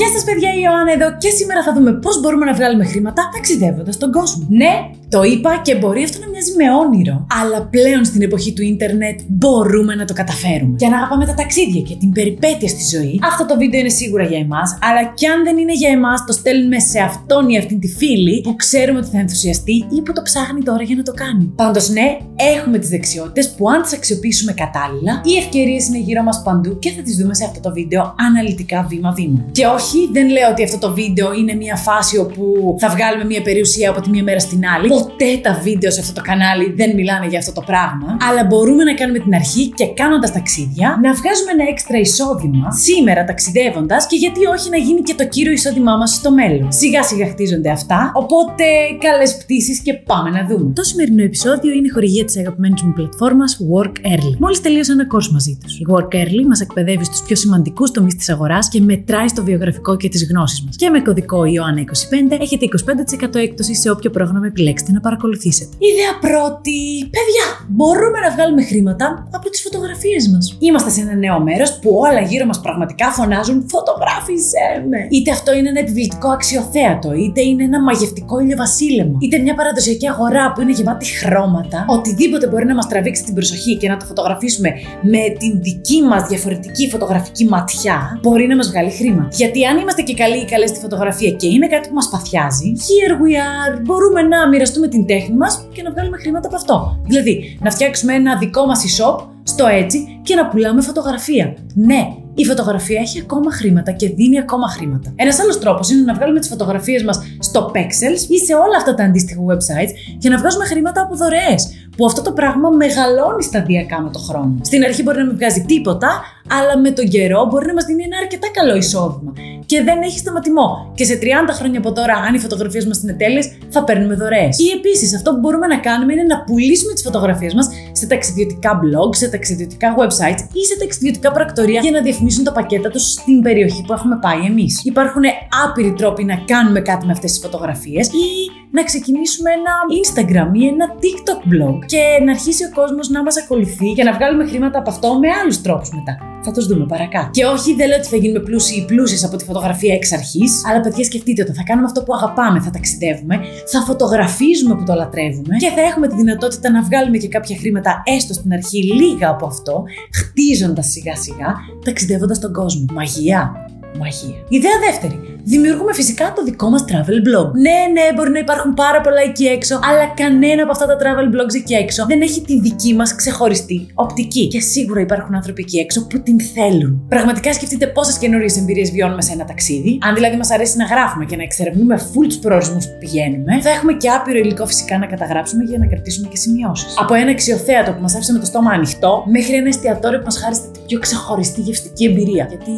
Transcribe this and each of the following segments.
Γεια σας, παιδιά, η Ιωάννα εδώ και σήμερα θα δούμε πώς μπορούμε να βγάλουμε χρήματα ταξιδεύοντας τον κόσμο. Ναι, το είπα και μπορεί αυτό να μοιάζει με όνειρο, αλλά πλέον στην εποχή του ίντερνετ μπορούμε να το καταφέρουμε. Και να αγαπάμε τα ταξίδια και την περιπέτεια στη ζωή. Αυτό το βίντεο είναι σίγουρα για εμάς, αλλά κι αν δεν είναι για εμάς, το στέλνουμε σε αυτόν ή αυτήν τη φίλη που ξέρουμε ότι θα ενθουσιαστεί ή που το ψάχνει τώρα για να το κάνει. Πάντως, ναι, έχουμε τις δεξιότητες που αν τις αξιοποιήσουμε κατάλληλα, οι ευκαιρίες είναι γύρω μας παντού και θα τις δούμε σε αυτό το βίντεο αναλυτικά βήμα-βήμα. Και όχι, δεν λέω ότι αυτό το βίντεο είναι μια φάση όπου θα βγάλουμε μια περιουσία από τη μία μέρα στην άλλη. Ποτέ τα βίντεο σε αυτό το κανάλι δεν μιλάνε για αυτό το πράγμα. Αλλά μπορούμε να κάνουμε την αρχή και κάνοντας ταξίδια να βγάζουμε ένα έξτρα εισόδημα σήμερα ταξιδεύοντας και γιατί όχι να γίνει και το κύριο εισόδημά μας στο μέλλον. Σιγά σιγά χτίζονται αυτά, οπότε καλές πτήσεις και πάμε να δούμε. Το σημερινό επεισόδιο είναι χορηγία της αγαπημένης μου πλατφόρμας Work Early. Μόλις τελείωσα ένα course μαζί τους. Η Work Early μας εκπαιδεύει στους πιο σημαντικούς τομείς της αγοράς και μετράει στο βιογραφικό και τις γνώσεις μας. Και με κωδικό Ιωάννα25 έχετε 25% έκπτωση σε όποιο πρόγραμμα επιλέξετε να παρακολουθήσετε. Ιδέα πρώτη. Παιδιά, μπορούμε να βγάλουμε χρήματα από τις φωτογραφίες μας. Είμαστε σε ένα νέο μέρος που όλα γύρω μας πραγματικά φωνάζουν Φωτογράφησε με. Είτε αυτό είναι ένα επιβλητικό αξιοθέατο, είτε είναι ένα μαγευτικό ηλιοβασίλεμα, είτε μια παραδοσιακή αγορά που είναι γεμάτη χρώματα. Οτιδήποτε μπορεί να μας τραβήξει την προσοχή και να το φωτογραφίσουμε με την δική μας διαφορετική φωτογραφική ματιά, μπορεί να μας βγάλει χρήματα. Γιατί αν είμαστε και καλοί ή καλές στη φωτογραφία και είναι κάτι που μας παθιάζει, here we are, μπορούμε να μοιραστούμε την τέχνη μας και να βγάλουμε χρήματα από αυτό. Δηλαδή, να φτιάξουμε ένα δικό μας e-shop στο έτσι και να πουλάμε φωτογραφία. Ναι, η φωτογραφία έχει ακόμα χρήματα και δίνει ακόμα χρήματα. Ένας άλλος τρόπος είναι να βγάλουμε τις φωτογραφίες μας στο Pexels ή σε όλα αυτά τα αντίστοιχα websites και να βγάζουμε χρήματα από δωρεές. Που αυτό το πράγμα μεγαλώνει σταδιακά με το χρόνο. Στην αρχή μπορεί να μην βγάζει τίποτα, αλλά με τον καιρό μπορεί να μας δίνει ένα αρκετά καλό εισόδημα. Και δεν έχει σταματημό. Και σε 30 χρόνια από τώρα, αν οι φωτογραφίες μας είναι τέλειες, θα παίρνουμε δωρεές. Ή επίσης, αυτό που μπορούμε να κάνουμε είναι να πουλήσουμε τις φωτογραφίες μας σε ταξιδιωτικά blog, σε ταξιδιωτικά websites ή σε ταξιδιωτικά πρακτορία για να διαφημίσουν τα πακέτα τους στην περιοχή που έχουμε πάει εμείς. Υπάρχουν άπειροι τρόποι να κάνουμε κάτι με αυτές τις φωτογραφίες ή να ξεκινήσουμε ένα Instagram ή ένα TikTok blog και να αρχίσει ο κόσμος να μας ακολουθεί και να βγάλουμε χρήματα από αυτό με άλλους τρόπους μετά. Θα τους δούμε παρακάτω. Και όχι, δεν λέω ότι θα γίνουμε πλούσιοι ή πλούσιες από τη φωτογραφία εξ αρχής, αλλά παιδιά, σκεφτείτε ότι θα κάνουμε αυτό που αγαπάμε, θα ταξιδεύουμε, θα φωτογραφίζουμε που το λατρεύουμε και θα έχουμε τη δυνατότητα να βγάλουμε και κάποια χρήματα έστω στην αρχή λίγα από αυτό, χτίζοντας σιγά σιγά, ταξιδεύοντας τον κόσμο. Μαγεία. Μαγεία. Ιδέα δεύτερη. Δημιουργούμε φυσικά το δικό μας travel blog. Ναι, ναι, μπορεί να υπάρχουν πάρα πολλά εκεί έξω, αλλά κανένα από αυτά τα travel blogs εκεί έξω δεν έχει τη δική μας ξεχωριστή οπτική. Και σίγουρα υπάρχουν άνθρωποι εκεί έξω που την θέλουν. Πραγματικά σκεφτείτε πόσες καινούριες εμπειρίες βιώνουμε σε ένα ταξίδι. Αν δηλαδή μας αρέσει να γράφουμε και να εξερευνούμε full τους προορισμούς που πηγαίνουμε, θα έχουμε και άπειρο υλικό φυσικά να καταγράψουμε για να κρατήσουμε και σημειώσεις. Από ένα αξιοθέατο που μας άφησε με το στόμα ανοιχτό, μέχρι ένα εστιατόριο που μας χάρισε την πιο ξεχωριστή γευστική εμπειρία. Γιατί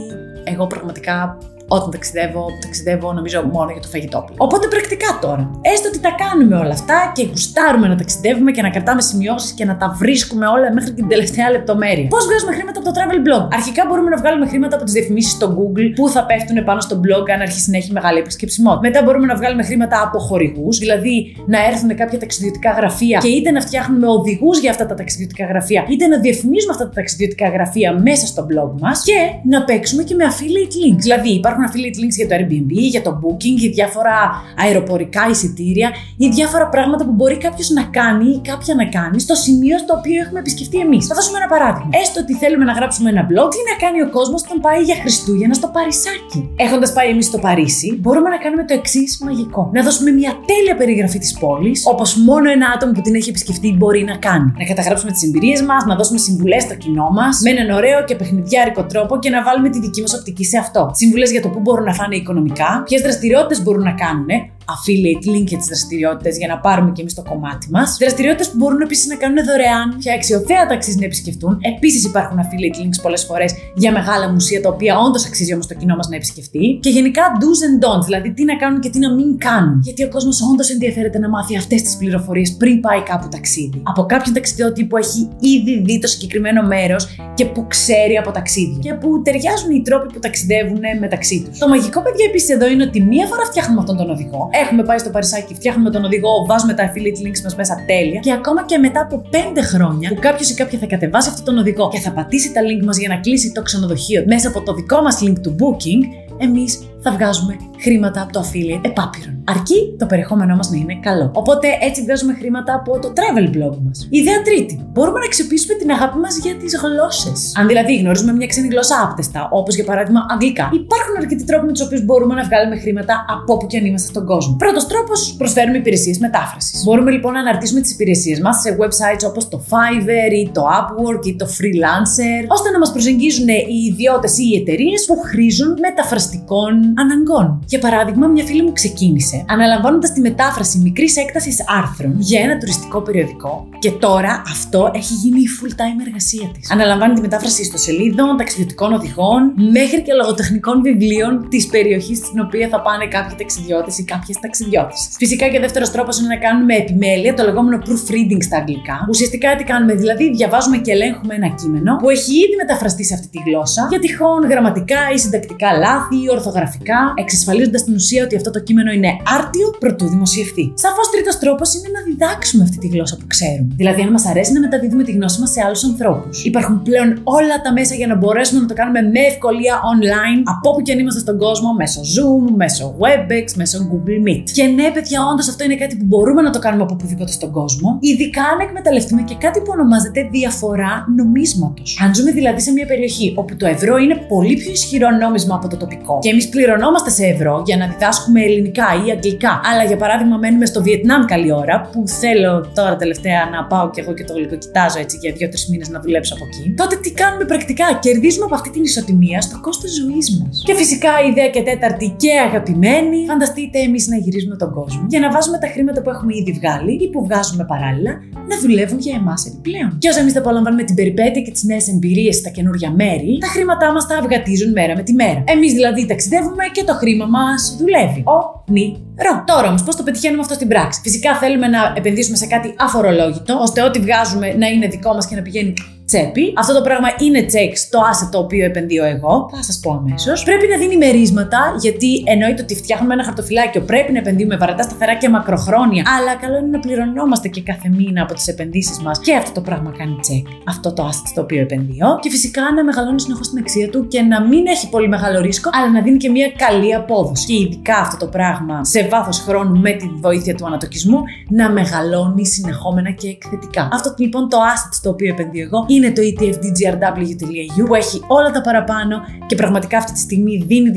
εγώ πραγματικά όταν ταξιδεύω, ταξιδεύω νομίζω μόνο για το φαγητό πλέον. Οπότε πρακτικά τώρα. Έστω ότι τα κάνουμε όλα αυτά και γουστάρουμε να ταξιδεύουμε και να κρατάμε σημειώσεις και να τα βρίσκουμε όλα μέχρι την τελευταία λεπτομέρεια. Πώς βγάζουμε χρήματα από το travel blog; Αρχικά μπορούμε να βγάλουμε χρήματα από τις διαφημίσεις στο Google που θα πέφτουν πάνω στο blog αν αρχίσει να έχει μεγάλη επισκεψιμότητα. Μετά μπορούμε να βγάλουμε χρήματα από χορηγούς, δηλαδή να έρθουν κάποια ταξιδιωτικά γραφεία και είτε να φτιάχνουμε οδηγούς για αυτά τα ταξιδιωτικά γραφεία, είτε να διαφημίζουμε αυτά τα ταξιδιωτικά γραφεία μέσα στο blog μας και να παίξουμε και με affiliate links. Δηλαδή υπάρχουν υπάρχουν affiliate links για το Airbnb, για το booking, για διάφορα αεροπορικά εισιτήρια ή διάφορα πράγματα που μπορεί κάποιος να κάνει ή κάποια να κάνει στο σημείο στο οποίο έχουμε επισκεφτεί εμείς. Θα δώσουμε ένα παράδειγμα. Έστω ότι θέλουμε να γράψουμε ένα blog, τι να κάνει ο κόσμος όταν πάει για Χριστούγεννα στο Παρισάκι. Έχοντας πάει εμείς στο Παρίσι, μπορούμε να κάνουμε το εξής μαγικό. Να δώσουμε μια τέλεια περιγραφή της πόλης, όπως μόνο ένα άτομο που την έχει επισκεφτεί μπορεί να κάνει. Να καταγράψουμε τις εμπειρίες μας, να δώσουμε συμβουλές στο κοινό μας με έναν ωραίο και παιχνιδιάρικο τρόπο και να βάλουμε τη δική μας οπτική σε αυτό. Συμβουλές για το το πού μπορούν να φάνε οικονομικά, ποιες δραστηριότητες μπορούν να κάνουν, affiliate link για τις δραστηριότητες για να πάρουμε και εμείς το κομμάτι μας. Δραστηριότητες που μπορούν επίσης να κάνουν δωρεάν, για αξιοθέατα αξίζει να επισκεφτούν. Επίσης υπάρχουν affiliate links πολλές φορές για μεγάλα μουσεία τα οποία όντως αξίζει όμως το κοινό μας να επισκεφτεί. Και γενικά do's and don'ts, δηλαδή τι να κάνουν και τι να μην κάνουν. Γιατί ο κόσμος όντως ενδιαφέρεται να μάθει αυτές τις πληροφορίες πριν πάει κάπου ταξίδι. Από κάποιον ταξιδιώτη που έχει ήδη δει το συγκεκριμένο μέρος και που ξέρει από ταξίδι. Και που ταιριάζουν οι τρόποι που ταξιδεύουν μεταξύ τους. Το μαγικό, παιδιά, επίσης εδώ είναι ότι μία φορά φτιάχνουμε αυτόν τον οδηγό, έχουμε πάει στο Παρισάκι, φτιάχνουμε τον οδηγό, βάζουμε τα affiliate links μας μέσα τέλεια. Και ακόμα και μετά από 5 χρόνια που κάποιος ή κάποια θα κατεβάσει αυτόν τον οδηγό και θα πατήσει τα link μας για να κλείσει το ξενοδοχείο μέσα από το δικό μας link του booking, εμείς θα βγάζουμε χρήματα από το affiliate επάπειρον. Αρκεί το περιεχόμενό μας να είναι καλό. Οπότε έτσι βγάζουμε χρήματα από το travel blog μας. Ιδέα τρίτη. Μπορούμε να αξιοποιήσουμε την αγάπη μας για τις γλώσσες. Αν δηλαδή γνωρίζουμε μια ξένη γλώσσα άπτεστα, όπως για παράδειγμα αγγλικά, υπάρχουν αρκετοί τρόποι με τους οποίους μπορούμε να βγάλουμε χρήματα από όπου και αν είμαστε στον κόσμο. Πρώτος τρόπος, προσφέρουμε υπηρεσίες μετάφρασης. Μπορούμε λοιπόν να αναρτήσουμε τις υπηρεσίες μας σε websites όπως το Fiverr ή το Upwork ή το Freelancer, ώστε να μας προσεγγίζουν οι ιδιώτες ή οι εταιρείες που χρήζουν μεταφραστικών αναγκών. Για παράδειγμα, μια φίλη μου ξεκίνησε αναλαμβάνοντας τη μετάφραση μικρής έκτασης άρθρων για ένα τουριστικό περιοδικό και τώρα αυτό έχει γίνει η full-time εργασία της. Αναλαμβάνει τη μετάφραση ιστοσελίδων, ταξιδιωτικών οδηγών, μέχρι και λογοτεχνικών βιβλίων της περιοχής στην οποία θα πάνε κάποιοι ταξιδιώτες ή κάποιες ταξιδιώτε. Φυσικά και δεύτερος τρόπος είναι να κάνουμε επιμέλεια, το λεγόμενο proofreading στα αγγλικά. Ουσιαστικά τι κάνουμε, δηλαδή διαβάζουμε και ελέγχουμε ένα κείμενο που έχει ήδη μεταφραστεί σε αυτή τη γλώσσα για τυχόν γραμματικά ή συντακτικά λάθη ή ορθογραφικά, εξασφαλίζοντας την ουσία ότι αυτό το κείμενο είναι άρτιο πρωτού δημοσιευθεί. Σαφώς τρίτος τρόπος είναι να διδάξουμε αυτή τη γλώσσα που ξέρουμε. Δηλαδή, αν μας αρέσει να μεταδίδουμε τη γνώση μας σε άλλους ανθρώπους. Υπάρχουν πλέον όλα τα μέσα για να μπορέσουμε να το κάνουμε με ευκολία online από όπου και αν είμαστε στον κόσμο, μέσω Zoom, μέσω WebEx, μέσω Google Meet. Και ναι, παιδιά, όντως αυτό είναι κάτι που μπορούμε να το κάνουμε από οπουδήποτε στον κόσμο, ειδικά αν εκμεταλλευτούμε και κάτι που ονομάζεται διαφορά νομίσματος. Αν ζούμε δηλαδή σε μια περιοχή όπου το ευρώ είναι πολύ πιο ισχυρό νόμισμα από το τοπικό και εμείς πληρωνόμαστε σε ευρώ για να διδάσκουμε ελληνικά ή αγγλικά, αλλά για παράδειγμα μένουμε στο Βιετνάμ καλή ώρα, που θέλω τώρα τελευταία να πάω κι εγώ και το κοιτάζω έτσι για δύο-τρεις μήνες να δουλέψω από εκεί, τότε τι κάνουμε πρακτικά; Κερδίζουμε από αυτή την ισοτιμία στο κόστος ζωής μας. Και φυσικά η ιδέα και τέταρτη και αγαπημένη, φανταστείτε εμείς να γυρίζουμε τον κόσμο για να βάζουμε τα χρήματα που έχουμε ήδη βγάλει ή που βγάζουμε παράλληλα να δουλεύουν για εμάς επιπλέον. Και όσο εμείς θα απολαμβάνουμε την περιπέτεια και τις νέες εμπειρίες στα καινούργια μέρη, τα χρήματά μας θα αυγατίζουν μέρα με τη μέρα. Εμείς δηλαδή ταξιδεύουμε και το χρήμα μας δουλεύει. Ο, νι, ρο. Τώρα όμως, πώς το πετυχαίνουμε αυτό στην πράξη; Φυσικά θέλουμε να επενδύσουμε σε κάτι αφορολόγητο, ώστε ό,τι βγάζουμε να είναι δικό μας και να πηγαίνει τσέπη. Αυτό το πράγμα είναι τσεκ στο asset το οποίο επενδύω εγώ. Θα σας πω αμέσως. Πρέπει να δίνει μερίσματα, γιατί εννοείται ότι φτιάχνουμε ένα χαρτοφυλάκιο. Πρέπει να επενδύουμε βαρετά, σταθερά και μακροχρόνια. Αλλά καλό είναι να πληρωνόμαστε και κάθε μήνα από τις επενδύσεις μας. Και αυτό το πράγμα κάνει τσεκ. Αυτό το asset το οποίο επενδύω. Και φυσικά να μεγαλώνει συνεχώς την αξία του και να μην έχει πολύ μεγάλο ρίσκο, αλλά να δίνει και μια καλή απόδοση. Και ειδικά αυτό το πράγμα σε βάθος χρόνου με τη βοήθεια του ανατοκισμού να μεγαλώνει συνεχόμενα και εκθετικά. Αυτό λοιπόν το asset το οποίο επενδύω εγώ είναι το ETF DGRW.eu που έχει όλα τα παραπάνω και πραγματικά αυτή τη στιγμή δίνει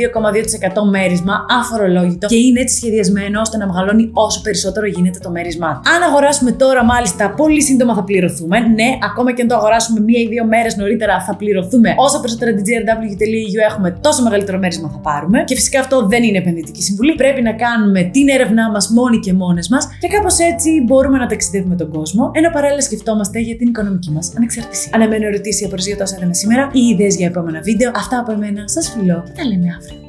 2,2% μέρισμα αφορολόγητο και είναι έτσι σχεδιασμένο ώστε να μεγαλώνει όσο περισσότερο γίνεται το μέρισμά του. Αν αγοράσουμε τώρα, μάλιστα, πολύ σύντομα θα πληρωθούμε. Ναι, ακόμα και αν το αγοράσουμε μία ή δύο μέρες νωρίτερα θα πληρωθούμε. Όσο περισσότερα DGRW.eu έχουμε, τόσο μεγαλύτερο μέρισμα θα πάρουμε. Και φυσικά αυτό δεν είναι επενδυτική συμβουλή. Πρέπει να κάνουμε την έρευνά μας μόνοι και μόνες μας και κάπως έτσι μπορούμε να ταξιδεύουμε τον κόσμο, ενώ παράλληλα σκεφτόμαστε για την οικονομική μας ανεξαρτησία αναμένω ερωτήσεις για όσα είδαμε σήμερα ή ιδέες για επόμενα βίντεο. Αυτά από εμένα. Σας φιλώ και τα λέμε αύριο.